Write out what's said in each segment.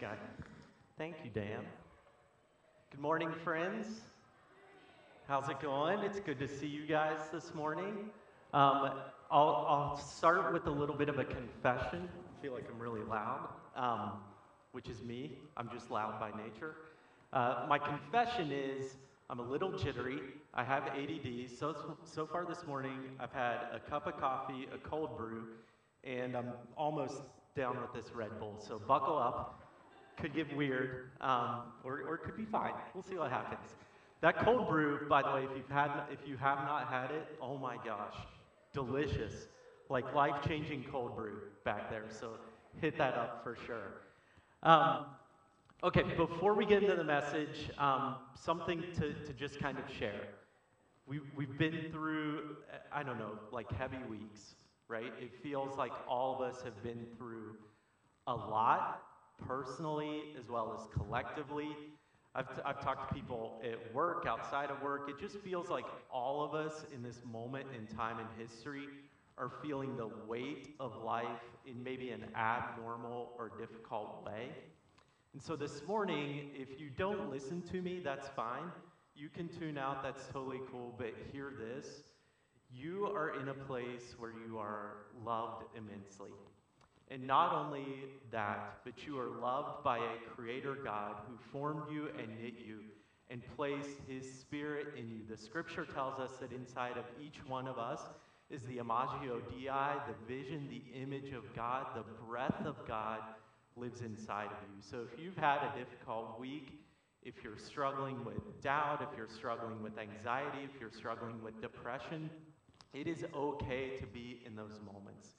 Guy. Thank you, Dan. Good morning, friends. How's it going? It's good to see you guys this morning. Um, I'll, I'll start with a little bit of a confession. I feel like I'm really loud, um, which is me. I'm just loud by nature. Uh, my confession is I'm a little jittery. I have ADD. So, so far this morning, I've had a cup of coffee, a cold brew, and I'm almost down with this Red Bull. So buckle up. Could get weird, um, or, or it could be fine. We'll see what happens. That cold brew, by the way, if you've had, if you have not had it, oh my gosh, delicious, like life-changing cold brew back there. So hit that up for sure. Um, okay, before we get into the message, um, something to, to just kind of share. We, we've been through, I don't know, like heavy weeks, right? It feels like all of us have been through a lot, personally as well as collectively. I've, t- I've talked to people at work, outside of work. It just feels like all of us in this moment in time in history are feeling the weight of life in maybe an abnormal or difficult way. And so this morning, if you don't listen to me, that's fine. You can tune out, that's totally cool, but hear this. You are in a place where you are loved immensely. And not only that, but you are loved by a creator God who formed you and knit you and placed his spirit in you. The scripture tells us that inside of each one of us is the imago Dei, the vision, the image of God, the breath of God lives inside of you. So if you've had a difficult week, if you're struggling with doubt, if you're struggling with anxiety, if you're struggling with depression, it is okay to be in those moments.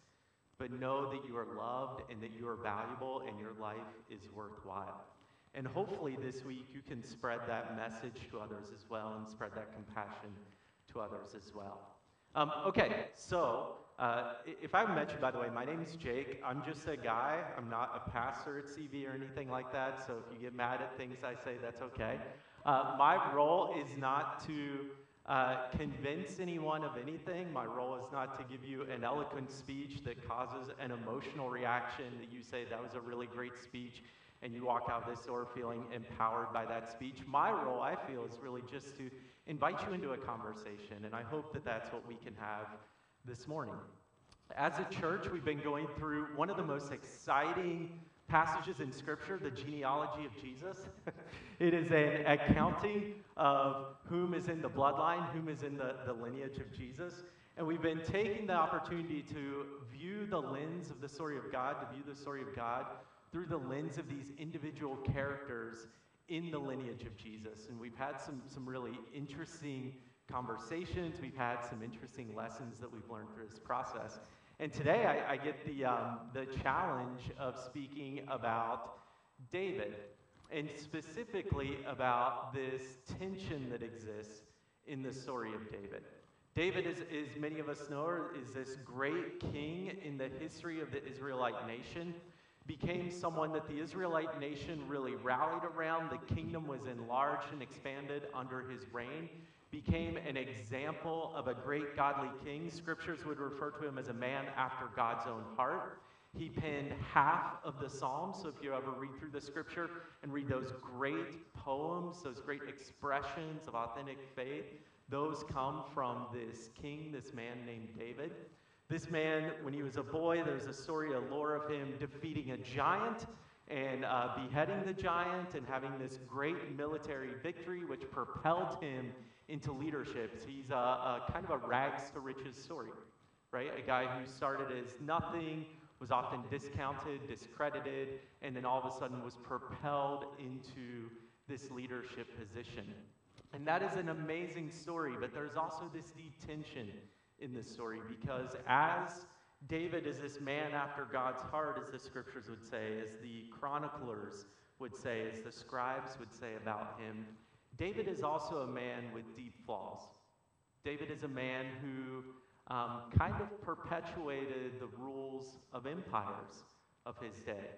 But know that you are loved and that you are valuable and your life is worthwhile. And hopefully this week you can spread that message to others as well and spread that compassion to others as well. Um, okay, so uh, if I haven't met you, by the way, my name is Jake. I'm just a guy. I'm not a pastor at CV or anything like that. So if you get mad at things I say, that's okay. Uh, my role is not to uh, convince anyone of anything. My role is not to give you an eloquent speech that causes an emotional reaction that you say, that was a really great speech, and you walk out of this door feeling empowered by that speech. My role, I feel, is really just to invite you into a conversation, and I hope that that's what we can have this morning. As a church, we've been going through one of the most exciting passages in Scripture, the genealogy of Jesus. it is an accounting of whom is in the bloodline, whom is in the, the lineage of Jesus. And we've been taking the opportunity to view the lens of the story of God, to view the story of God through the lens of these individual characters in the lineage of Jesus. And we've had some, some really interesting conversations, we've had some interesting lessons that we've learned through this process. And today I, I get the, um, the challenge of speaking about David, and specifically about this tension that exists in the story of David. David, is, as many of us know, is this great king in the history of the Israelite nation. Became someone that the Israelite nation really rallied around. The kingdom was enlarged and expanded under his reign became an example of a great godly king. Scriptures would refer to him as a man after God's own heart. He penned half of the Psalms. So if you ever read through the scripture and read those great poems, those great expressions of authentic faith, those come from this king, this man named David. This man, when he was a boy, there's a story, a lore of him defeating a giant and uh, beheading the giant and having this great military victory, which propelled him into leadership. He's a, a kind of a rags to riches story, right? A guy who started as nothing, was often discounted, discredited, and then all of a sudden was propelled into this leadership position. And that is an amazing story, but there's also this deep tension in this story because as David is this man after God's heart, as the scriptures would say, as the chroniclers would say, as the scribes would say about him, David is also a man with deep flaws. David is a man who um, kind of perpetuated the rules of empires of his day,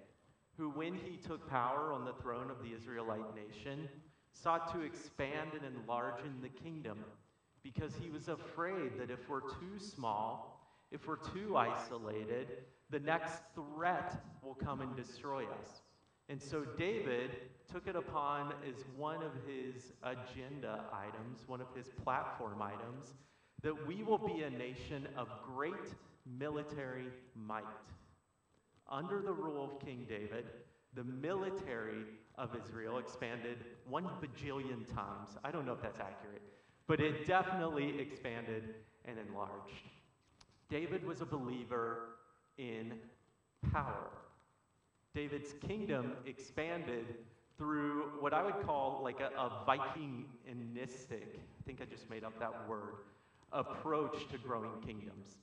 who, when he took power on the throne of the Israelite nation, sought to expand and enlarge in the kingdom because he was afraid that if we're too small, if we're too isolated, the next threat will come and destroy us. And so David took it upon as one of his agenda items, one of his platform items, that we will be a nation of great military might. Under the rule of King David, the military of Israel expanded one bajillion times. I don't know if that's accurate, but it definitely expanded and enlarged. David was a believer in power. David's kingdom expanded through what I would call like a, a Vikingistic, I think I just made up that word, approach to growing kingdoms.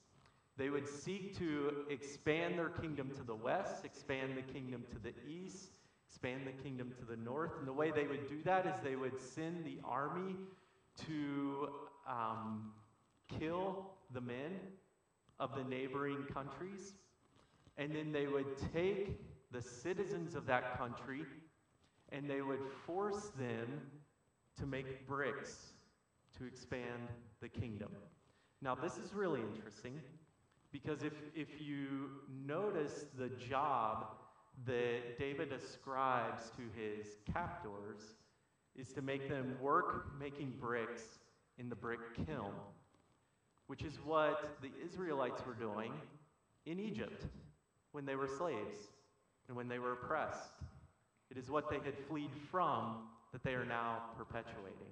They would seek to expand their kingdom to the west, expand the kingdom to the east, expand the kingdom to the north. And the way they would do that is they would send the army to um, kill the men of the neighboring countries. And then they would take the citizens of that country and they would force them to make bricks to expand the kingdom. Now, this is really interesting because if, if you notice the job that David ascribes to his captors is to make them work making bricks in the brick kiln, which is what the Israelites were doing in Egypt when they were slaves and when they were oppressed. It is what they had fled from that they are now perpetuating.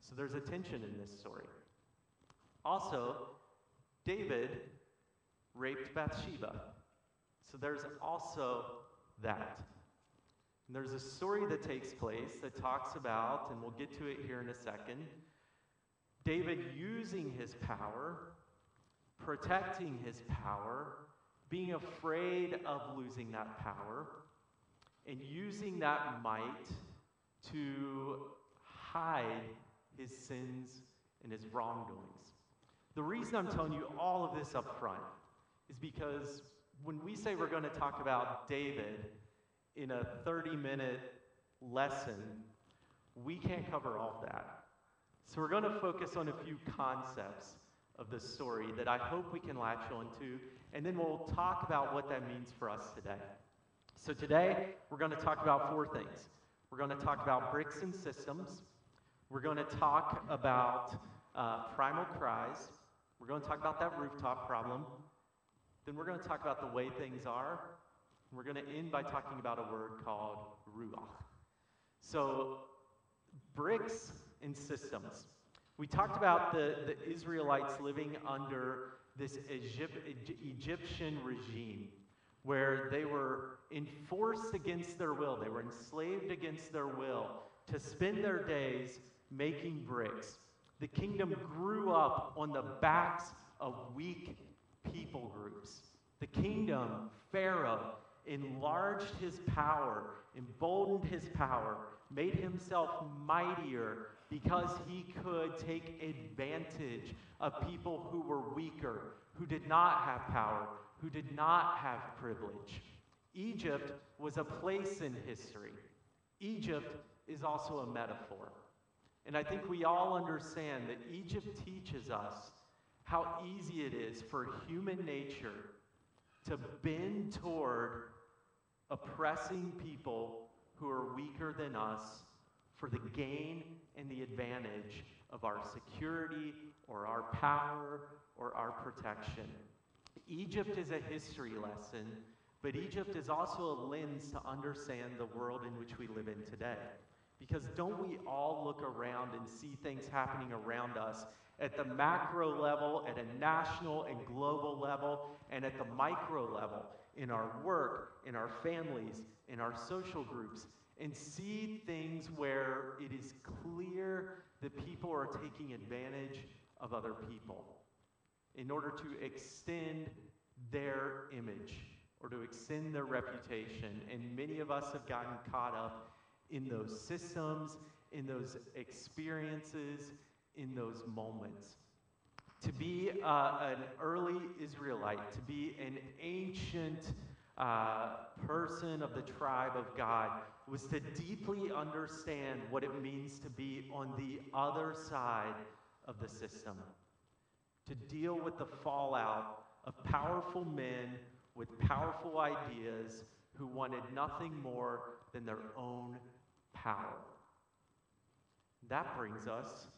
So there's a tension in this story. Also, David raped Bathsheba. So there's also that. And there's a story that takes place that talks about, and we'll get to it here in a second, David using his power, protecting his power, being afraid of losing that power, and using that might to hide his sins and his wrongdoings. The reason I'm telling you all of this up front is because when we say we're going to talk about David in a 30 minute lesson, we can't cover all that. So we're going to focus on a few concepts of the story that I hope we can latch onto, and then we'll talk about what that means for us today. So today, we're going to talk about four things. We're going to talk about bricks and systems. We're going to talk about uh, primal cries. We're going to talk about that rooftop problem. Then we're going to talk about the way things are. We're going to end by talking about a word called ruach. So, bricks and systems. We talked about the, the Israelites living under this Egypt, Egyptian regime where they were enforced against their will, they were enslaved against their will to spend their days making bricks. The kingdom grew up on the backs of weak people groups. The kingdom, Pharaoh, enlarged his power, emboldened his power, made himself mightier because he could take advantage of people who were weaker, who did not have power, who did not have privilege. Egypt was a place in history. Egypt is also a metaphor. And I think we all understand that Egypt teaches us how easy it is for human nature to bend toward oppressing people who are weaker than us for the gain and the advantage of our security or our power or our protection. Egypt is a history lesson, but Egypt is also a lens to understand the world in which we live in today. Because don't we all look around and see things happening around us at the macro level, at a national and global level, and at the micro level in our work, in our families, in our social groups, and see things where it is clear that people are taking advantage of other people in order to extend their image or to extend their reputation. And many of us have gotten caught up in those systems, in those experiences, in those moments. To be uh, an early Israelite, to be an ancient uh, person of the tribe of God, was to deeply understand what it means to be on the other side of the system, to deal with the fallout of powerful men with powerful ideas who wanted nothing more than their own power. That brings us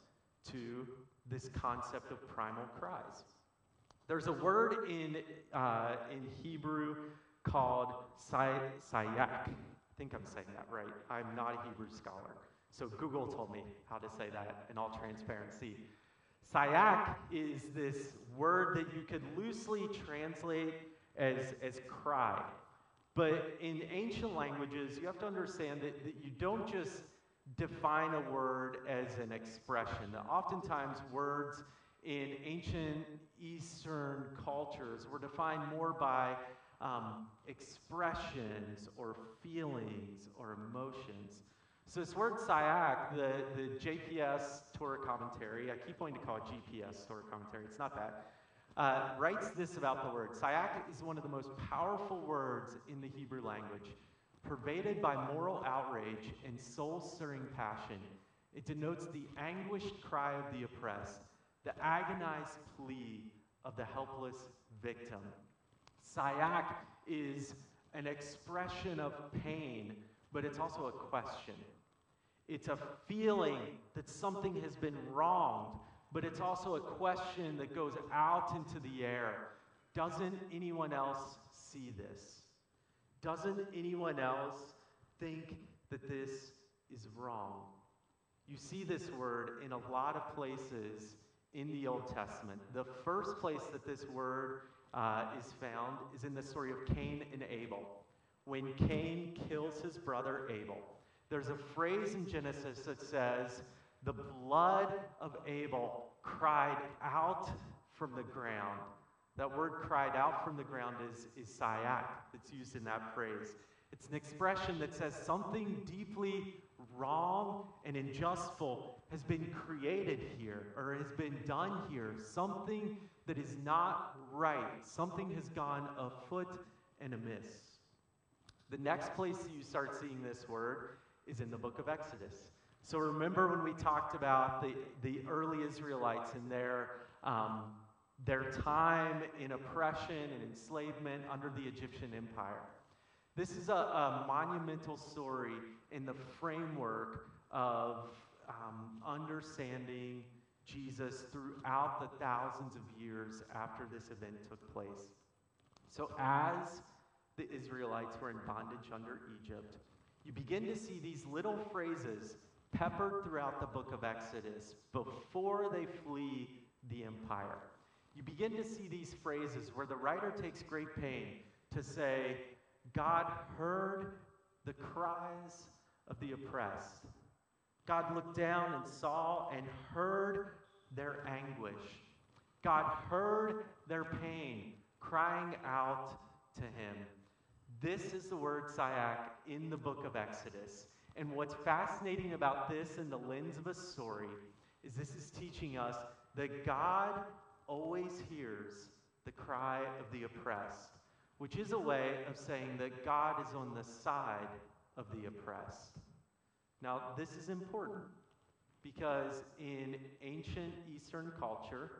to this concept of primal cries. There's a word in, uh, in Hebrew called sayak. I think I'm saying that right. I'm not a Hebrew scholar. So Google told me how to say that in all transparency. Sayak is this word that you could loosely translate as, as cry. But in ancient languages, you have to understand that, that you don't just define a word as an expression. That oftentimes words in ancient Eastern cultures were defined more by um, expressions or feelings or emotions. So this word sayak, the, the JPS Torah commentary, I keep wanting to call it GPS Torah commentary, it's not that, uh, writes this about the word. Sayak is one of the most powerful words in the Hebrew language. Pervaded by moral outrage and soul-stirring passion, it denotes the anguished cry of the oppressed, the agonized plea of the helpless victim. Sayak is an expression of pain, but it's also a question. It's a feeling that something has been wronged, but it's also a question that goes out into the air. Doesn't anyone else see this? Doesn't anyone else think that this is wrong? You see this word in a lot of places in the Old Testament. The first place that this word uh, is found is in the story of Cain and Abel. When Cain kills his brother Abel, there's a phrase in Genesis that says, The blood of Abel cried out from the ground. That word cried out from the ground is, is sayak, that's used in that phrase. It's an expression that says something deeply wrong and unjustful has been created here or has been done here. Something that is not right. Something has gone afoot and amiss. The next place you start seeing this word is in the book of Exodus. So remember when we talked about the, the early Israelites and their, um, their time in oppression and enslavement under the Egyptian Empire. This is a, a monumental story in the framework of um, understanding Jesus throughout the thousands of years after this event took place. So, as the Israelites were in bondage under Egypt, you begin to see these little phrases peppered throughout the book of Exodus before they flee the empire. You begin to see these phrases where the writer takes great pain to say, God heard the cries of the oppressed. God looked down and saw and heard their anguish. God heard their pain, crying out to him. This is the word Sayak in the book of Exodus. And what's fascinating about this in the lens of a story is this is teaching us that God always hears the cry of the oppressed, which is a way of saying that God is on the side of the oppressed. Now, this is important because in ancient Eastern culture,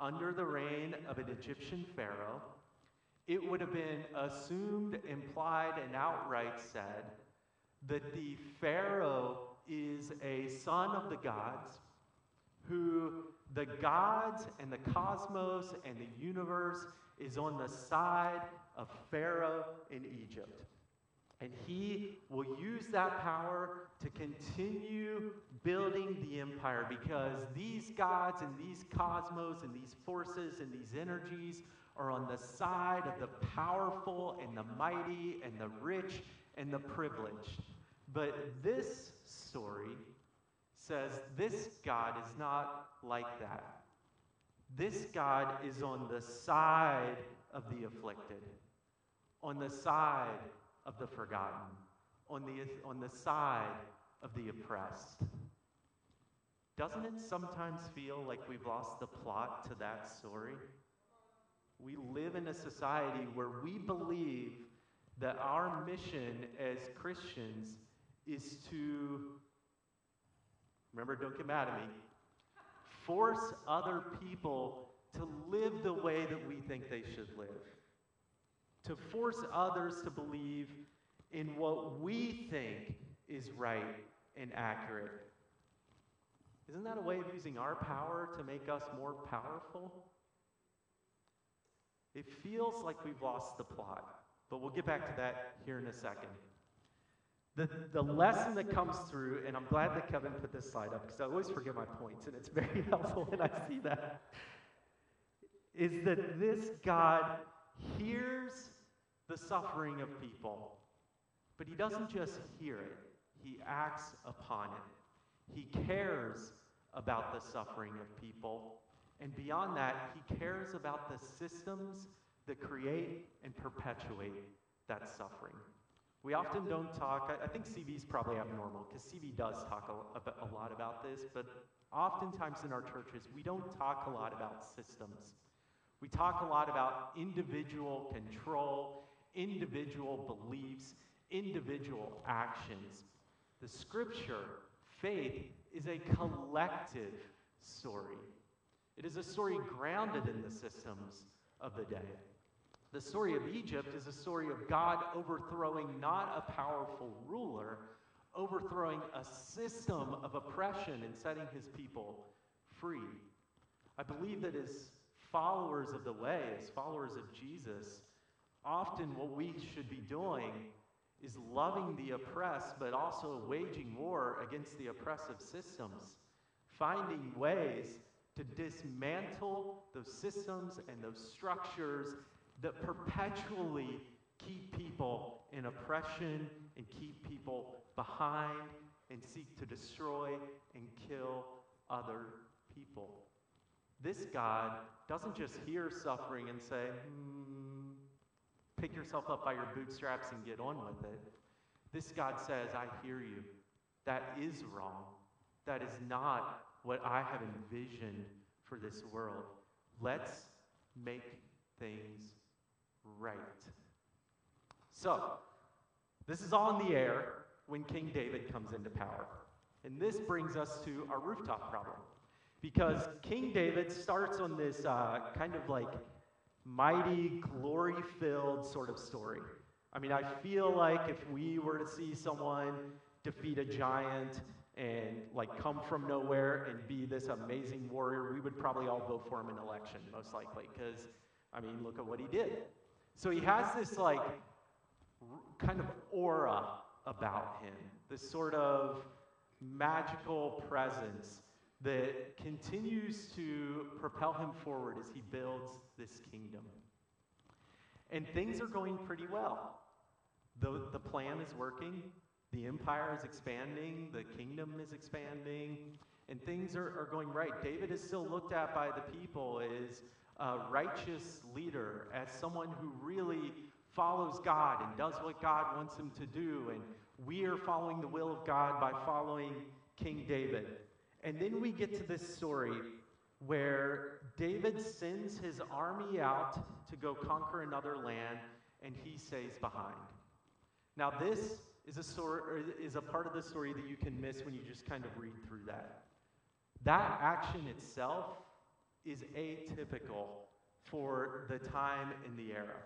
under the reign of an Egyptian pharaoh, it would have been assumed, implied, and outright said that the pharaoh is a son of the gods who the gods and the cosmos and the universe is on the side of Pharaoh in Egypt. And he will use that power to continue building the empire because these gods and these cosmos and these forces and these energies are on the side of the powerful and the mighty and the rich and the privileged. But this story says this God is not like that. This God is on the side of the afflicted, on the side of the forgotten, on the, on the side of the oppressed. Doesn't it sometimes feel like we've lost the plot to that story? We live in a society where we believe that our mission as Christians is to, remember, don't get mad at me, force other people to live the way that we think they should live to force others to believe in what we think is right and accurate. Isn't that a way of using our power to make us more powerful? It feels like we've lost the plot, but we'll get back to that here in a second. The, the lesson that comes through, and I'm glad that Kevin put this slide up because I always forget my points, and it's very helpful when I see that, is that this God hears the suffering of people, but he doesn't just hear it, he acts upon it. He cares about the suffering of people, and beyond that, he cares about the systems that create and perpetuate that suffering. We often don't talk, I, think CV's probably abnormal because CV does talk a, lot about this, but oftentimes in our churches, we don't talk a lot about systems. We talk a lot about individual control, individual beliefs, individual actions. The scripture, faith, is a collective story. It is a story grounded in the systems of the day. The story of Egypt is a story of God overthrowing not a powerful ruler, overthrowing a system of oppression and setting his people free. I believe that as followers of the way, as followers of Jesus, often what we should be doing is loving the oppressed, but also waging war against the oppressive systems, finding ways to dismantle those systems and those structures that perpetually keep people in oppression and keep people behind and seek to destroy and kill other people. This God doesn't just hear suffering and say, hmm, pick yourself up by your bootstraps and get on with it. This God says, I hear you. That is wrong. That is not what I have envisioned for this world. Let's make things right. So, this is all in the air when King David comes into power. And this brings us to our rooftop problem. Because King David starts on this uh, kind of like mighty, glory filled sort of story. I mean, I feel like if we were to see someone defeat a giant and like come from nowhere and be this amazing warrior, we would probably all vote for him in election, most likely. Because, I mean, look at what he did. So he has this like kind of aura about him, this sort of magical presence that continues to propel him forward as he builds this kingdom. And things are going pretty well. The, the plan is working, the empire is expanding, the kingdom is expanding, and things are, are going right. David is still looked at by the people as a righteous leader, as someone who really follows God and does what God wants him to do. And we are following the will of God by following King David. And then we get to this story where David sends his army out to go conquer another land, and he stays behind. Now, this is a, story, is a part of the story that you can miss when you just kind of read through that. That action itself is atypical for the time in the era.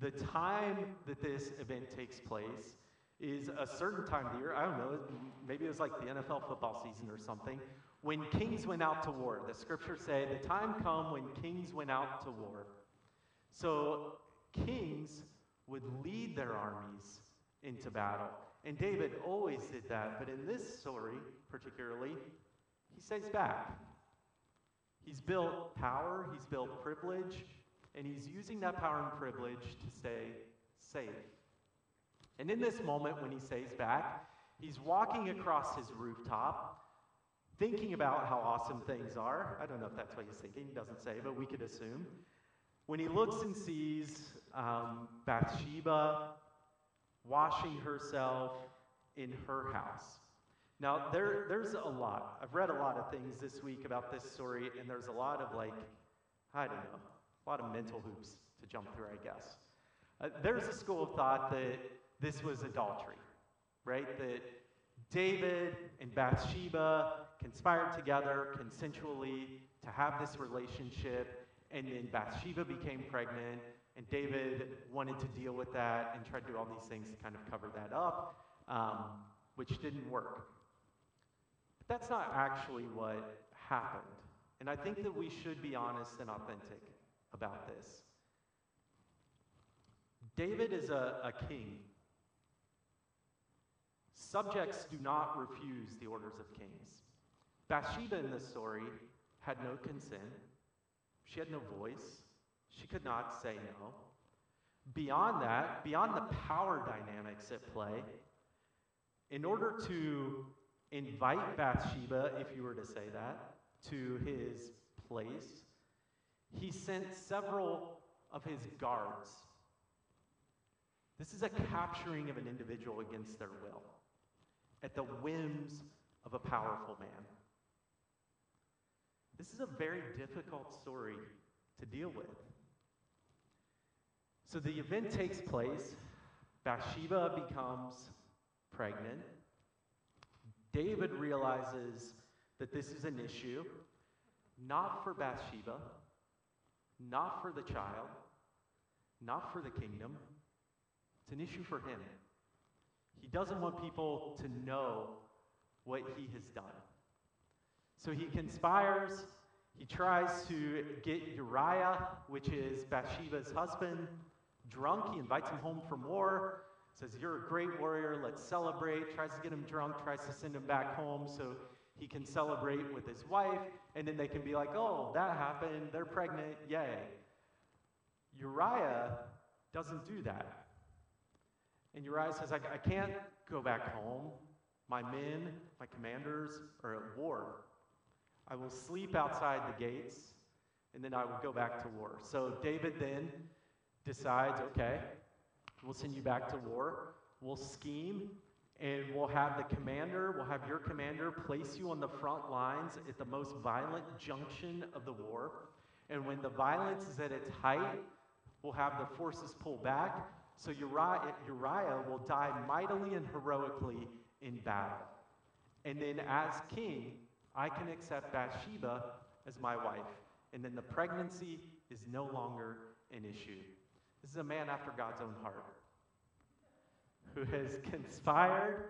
The time that this event takes place is a certain time of the year. I don't know, maybe it was like the NFL football season or something, when kings went out to war. The scriptures say the time come when kings went out to war. So kings would lead their armies into battle. And David always did that, but in this story particularly, he stays back. He's built power, he's built privilege, and he's using that power and privilege to stay safe. And in this moment, when he stays back, he's walking across his rooftop, thinking about how awesome things are. I don't know if that's what he's thinking, he doesn't say, but we could assume. When he looks and sees um, Bathsheba washing herself in her house. Now, there, there's a lot. I've read a lot of things this week about this story, and there's a lot of like, I don't know, a lot of mental hoops to jump through, I guess. Uh, there's a school of thought that this was adultery, right? That David and Bathsheba conspired together consensually to have this relationship, and then Bathsheba became pregnant, And David wanted to deal with that and tried to do all these things to kind of cover that up, um, which didn't work. But that's not actually what happened. And I think that we should be honest and authentic about this. David is a, a king. Subjects do not refuse the orders of kings. Bathsheba in this story had no consent, she had no voice, she could not say no. Beyond that, beyond the power dynamics at play, in order to invite Bathsheba, if you were to say that, to his place, he sent several of his guards. This is a capturing of an individual against their will, at the whims of a powerful man. This is a very difficult story to deal with. So the event takes place. Bathsheba becomes pregnant. David realizes that this is an issue, not for Bathsheba, not for the child, not for the kingdom. It's an issue for him. He doesn't want people to know what he has done. So he conspires, he tries to get Uriah, which is Bathsheba's husband, drunk. He invites him home from war, says, You're a great warrior, let's celebrate. Tries to get him drunk, tries to send him back home so he can celebrate with his wife, and then they can be like, Oh, that happened, they're pregnant, yay. Uriah doesn't do that. And Uriah says, I, I can't go back home. My men, my commanders are at war. I will sleep outside the gates, and then I will go back to war. So David then decides, okay, we'll send you back to war. We'll scheme, and we'll have the commander, we'll have your commander place you on the front lines at the most violent junction of the war. And when the violence is at its height, we'll have the forces pull back. So Uriah, Uriah will die mightily and heroically in battle. And then, as king, I can accept Bathsheba as my wife, and then the pregnancy is no longer an issue. This is a man after God's own heart who has conspired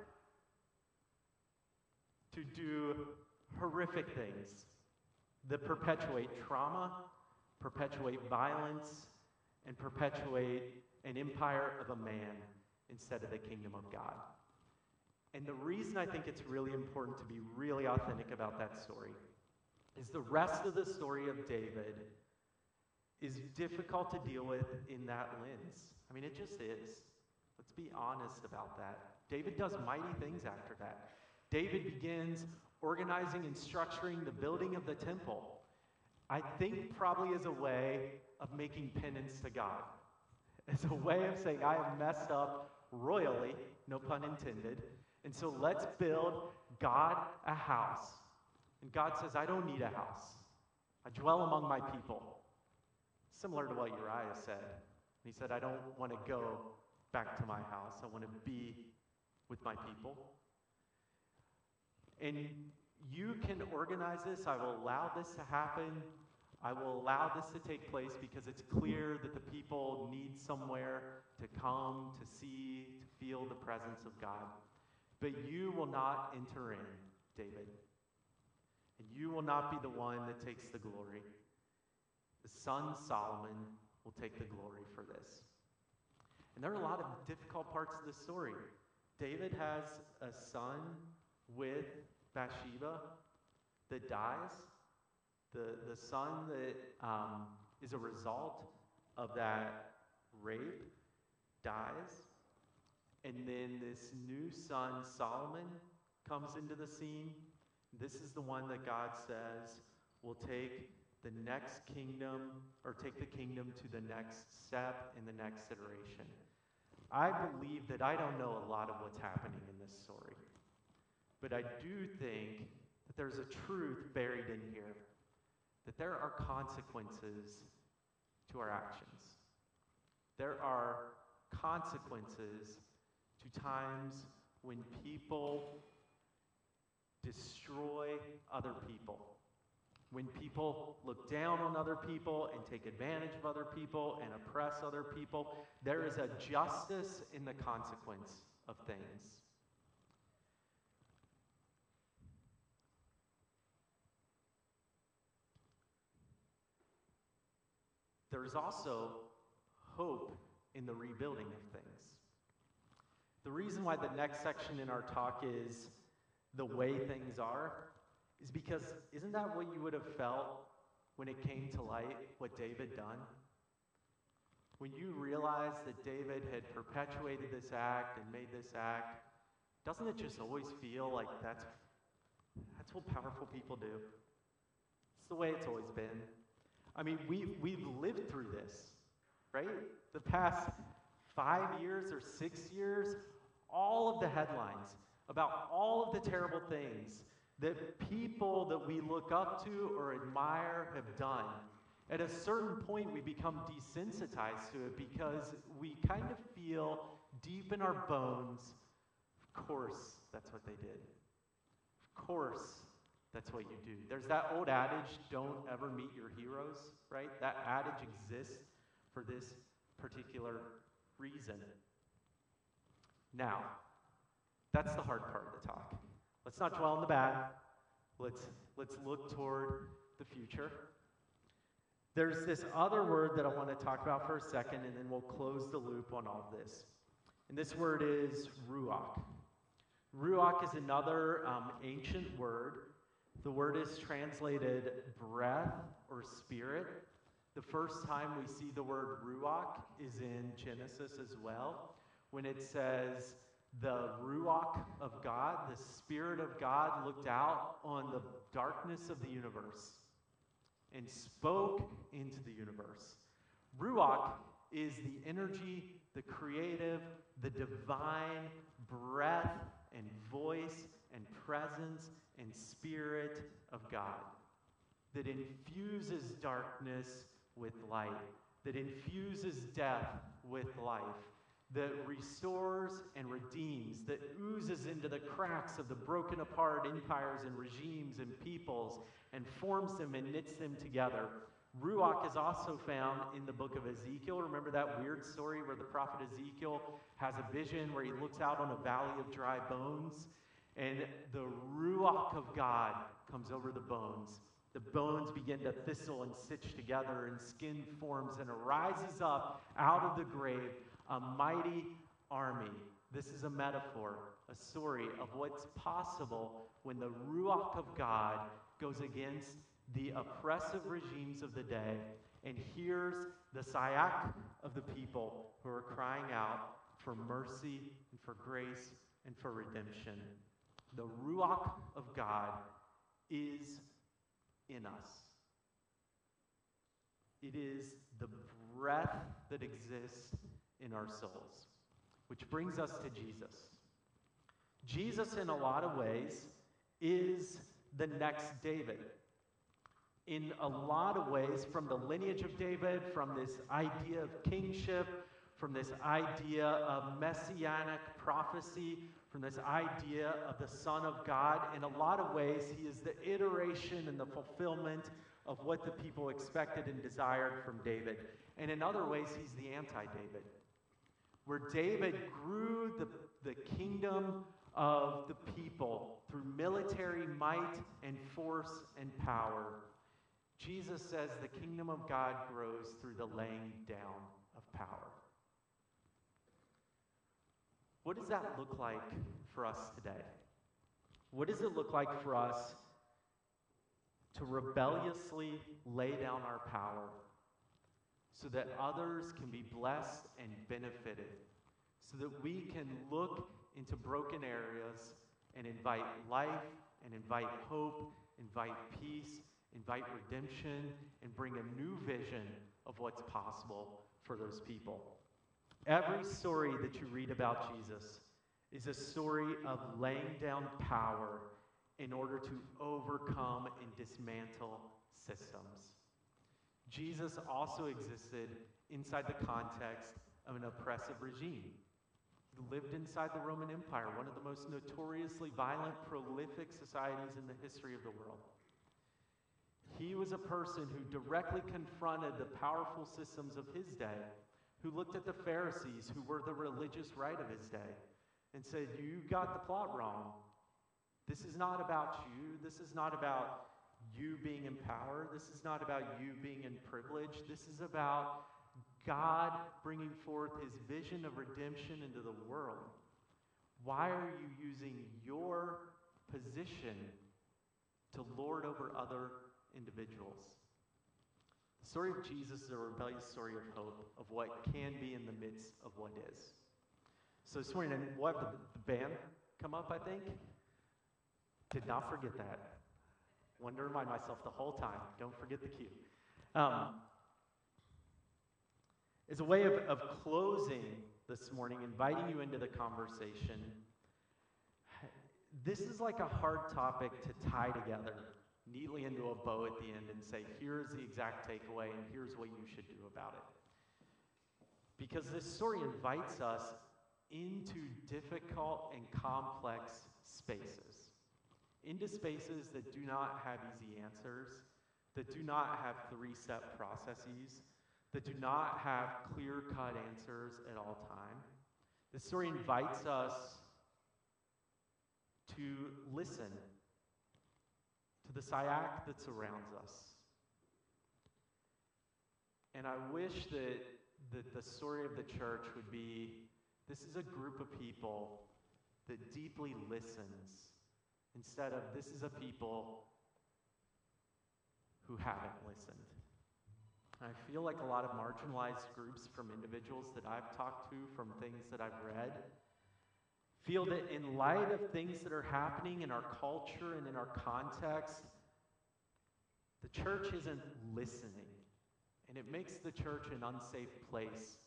to do horrific things that perpetuate trauma, perpetuate violence, and perpetuate an empire of a man instead of the kingdom of God. And the reason I think it's really important to be really authentic about that story is the rest of the story of David is difficult to deal with in that lens. I mean, it just is. Let's be honest about that. David does mighty things after that. David begins organizing and structuring the building of the temple. I think probably as a way of making penance to God, as a way of saying, I have messed up royally, no pun intended, and so let's build God a house. And God says, I don't need a house. I dwell among my people. Similar to what Uriah said. He said, I don't want to go back to my house. I want to be with my people. And you can organize this. I will allow this to happen. I will allow this to take place because it's clear that the people need somewhere to come, to see, to feel the presence of God. But you will not enter in, David. And you will not be the one that takes the glory. Son Solomon will take the glory for this. And there are a lot of difficult parts of the story. David has a son with Bathsheba that dies. The, the son that um, is a result of that rape dies. And then this new son, Solomon, comes into the scene. This is the one that God says will take the next kingdom or take the kingdom to the next step in the next iteration. I believe that I don't know a lot of what's happening in this story, but I do think that there's a truth buried in here that there are consequences to our actions. There are consequences to times when people destroy other people. When people look down on other people and take advantage of other people and oppress other people, there is a justice in the consequence of things. There is also hope in the rebuilding of things. The reason why the next section in our talk is the way things are is because isn't that what you would have felt when it came to light what David done? When you realized that David had perpetuated this act and made this act, doesn't it just always feel like that's that's what powerful people do? It's the way it's always been. I mean, we we've lived through this, right? The past five years or six years, all of the headlines about all of the terrible things that people that we look up to or admire have done. At a certain point, we become desensitized to it because we kind of feel deep in our bones, of course, that's what they did. Of course, that's what you do. There's that old adage, don't ever meet your heroes, right? That adage exists for this particular reason. Now, that's the hard part of the talk. Let's not dwell on the bad. Let's, let's look toward the future. There's this other word that I want to talk about for a second, and then we'll close the loop on all this. And this word is ruach. Ruach is another um, ancient word. The word is translated breath or spirit. The first time we see the word ruach is in Genesis as well, when it says, the Ruach of God, the Spirit of God, looked out on the darkness of the universe and spoke into the universe. Ruach is the energy, the creative, the divine breath and voice and presence and spirit of God that infuses darkness with light, that infuses death with life that restores and redeems, that oozes into the cracks of the broken apart empires and regimes and peoples and forms them and knits them together. Ruach is also found in the book of Ezekiel. Remember that weird story where the prophet Ezekiel has a vision where he looks out on a valley of dry bones and the Ruach of God comes over the bones. The bones begin to thistle and stitch together, and skin forms and arises up out of the grave a mighty army. This is a metaphor, a story of what's possible when the Ruach of God goes against the oppressive regimes of the day and hears the sayak of the people who are crying out for mercy and for grace and for redemption. The Ruach of God is in us. It is the breath that exists in our souls. Which brings us to Jesus. Jesus, in a lot of ways, is the next David. In a lot of ways, from the lineage of David, from this idea of kingship, from this idea of messianic prophecy, from this idea of the Son of God, in a lot of ways, he is the iteration and the fulfillment of what the people expected and desired from David. And in other ways, he's the anti David where David grew the, the kingdom of the people through military might and force and power. Jesus says the kingdom of God grows through the laying down of power. What does that look like for us today? What does it look like for us to rebelliously lay down our power so that others can be blessed and benefited, so that we can look into broken areas and invite life and invite hope, invite peace, invite redemption, and bring a new vision of what's possible for those people. Every story that you read about Jesus is a story of laying down power in order to overcome and dismantle systems. Jesus also existed inside the context of an oppressive regime. He lived inside the Roman Empire, one of the most notoriously violent, prolific societies in the history of the world. He was a person who directly confronted the powerful systems of his day, who looked at the Pharisees, who were the religious right of his day, and said, You got the plot wrong. This is not about you. This is not about you being in power. This is not about you being in privilege. This is about God bringing forth his vision of redemption into the world. Why are you using your position to lord over other individuals? The story of Jesus is a rebellious story of hope, of what can be in the midst of what is. So this morning, have the, the band come up, I think. Did not forget that. Wanted to remind myself the whole time. Don't forget the cue. Um, as a way of, of closing this morning, inviting you into the conversation, this is like a hard topic to tie together neatly into a bow at the end and say, here's the exact takeaway and here's what you should do about it. Because this story invites us into difficult and complex spaces, into spaces that do not have easy answers, that do not have three step processes, that do not have clear cut answers at all time. This story invites us to listen to the SIAC that surrounds us. And I wish that, that the story of the church would be this is a group of people that deeply listens instead of this is a people who haven't listened. I feel like a lot of marginalized groups from individuals that I've talked to, from things that I've read, feel that in light of things that are happening in our culture and in our context, the church isn't listening. And it makes the church an unsafe place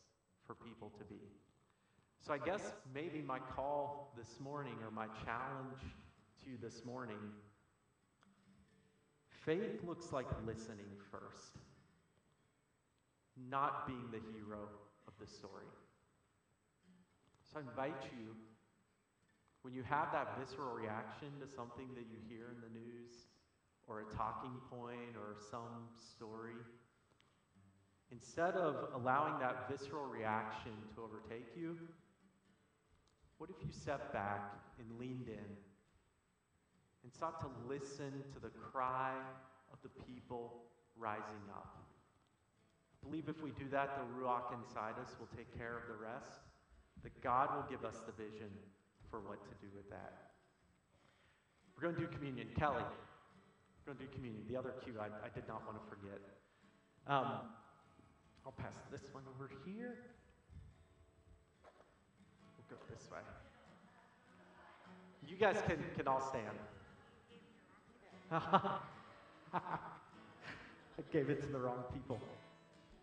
for people to be. So I guess maybe my call this morning or my challenge to this morning faith looks like listening first not being the hero of the story. So I invite you, when you have that visceral reaction to something that you hear in the news, or a talking point, or some story, instead of allowing that visceral reaction to overtake you, what if you step back and leaned and sought to listen to the cry of the people rising up? I believe if we do that, the Ruach inside us will take care of the rest. That God will give us the vision for what to do with that. We're going to do communion. Kelly, we're going to do communion. The other cue I, I did not want to forget. Um, I'll pass this one over here. We'll go this way. You guys can, can all stand. I gave it to the wrong people.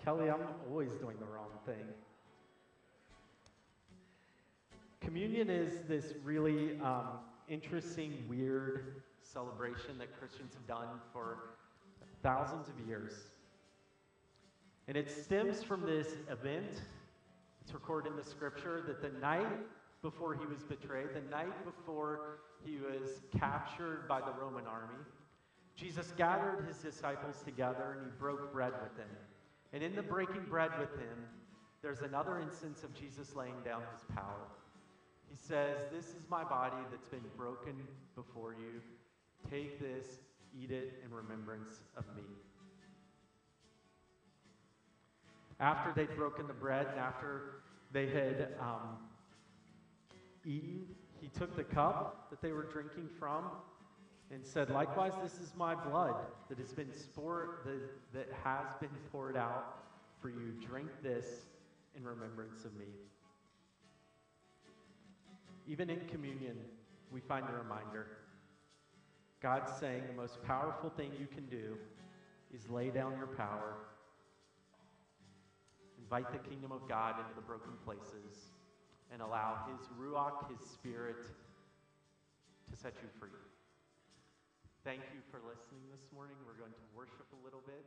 Kelly, I'm always doing the wrong thing. Communion is this really um, interesting, weird celebration that Christians have done for thousands of years. And it stems from this event. It's recorded in the scripture that the night before he was betrayed, the night before he was captured by the Roman army, Jesus gathered his disciples together and he broke bread with them. And in the breaking bread with him, there's another instance of Jesus laying down his power. He says, This is my body that's been broken before you. Take this, eat it in remembrance of me. After they'd broken the bread and after they had um, eaten, he took the cup that they were drinking from and said, Likewise, this is my blood that has been that, that has been poured out for you. Drink this in remembrance of me. Even in communion, we find a reminder. God's saying the most powerful thing you can do is lay down your power, invite the kingdom of God into the broken places, and allow His Ruach, His Spirit, to set you free. Thank you for listening this morning. We're going to worship a little bit.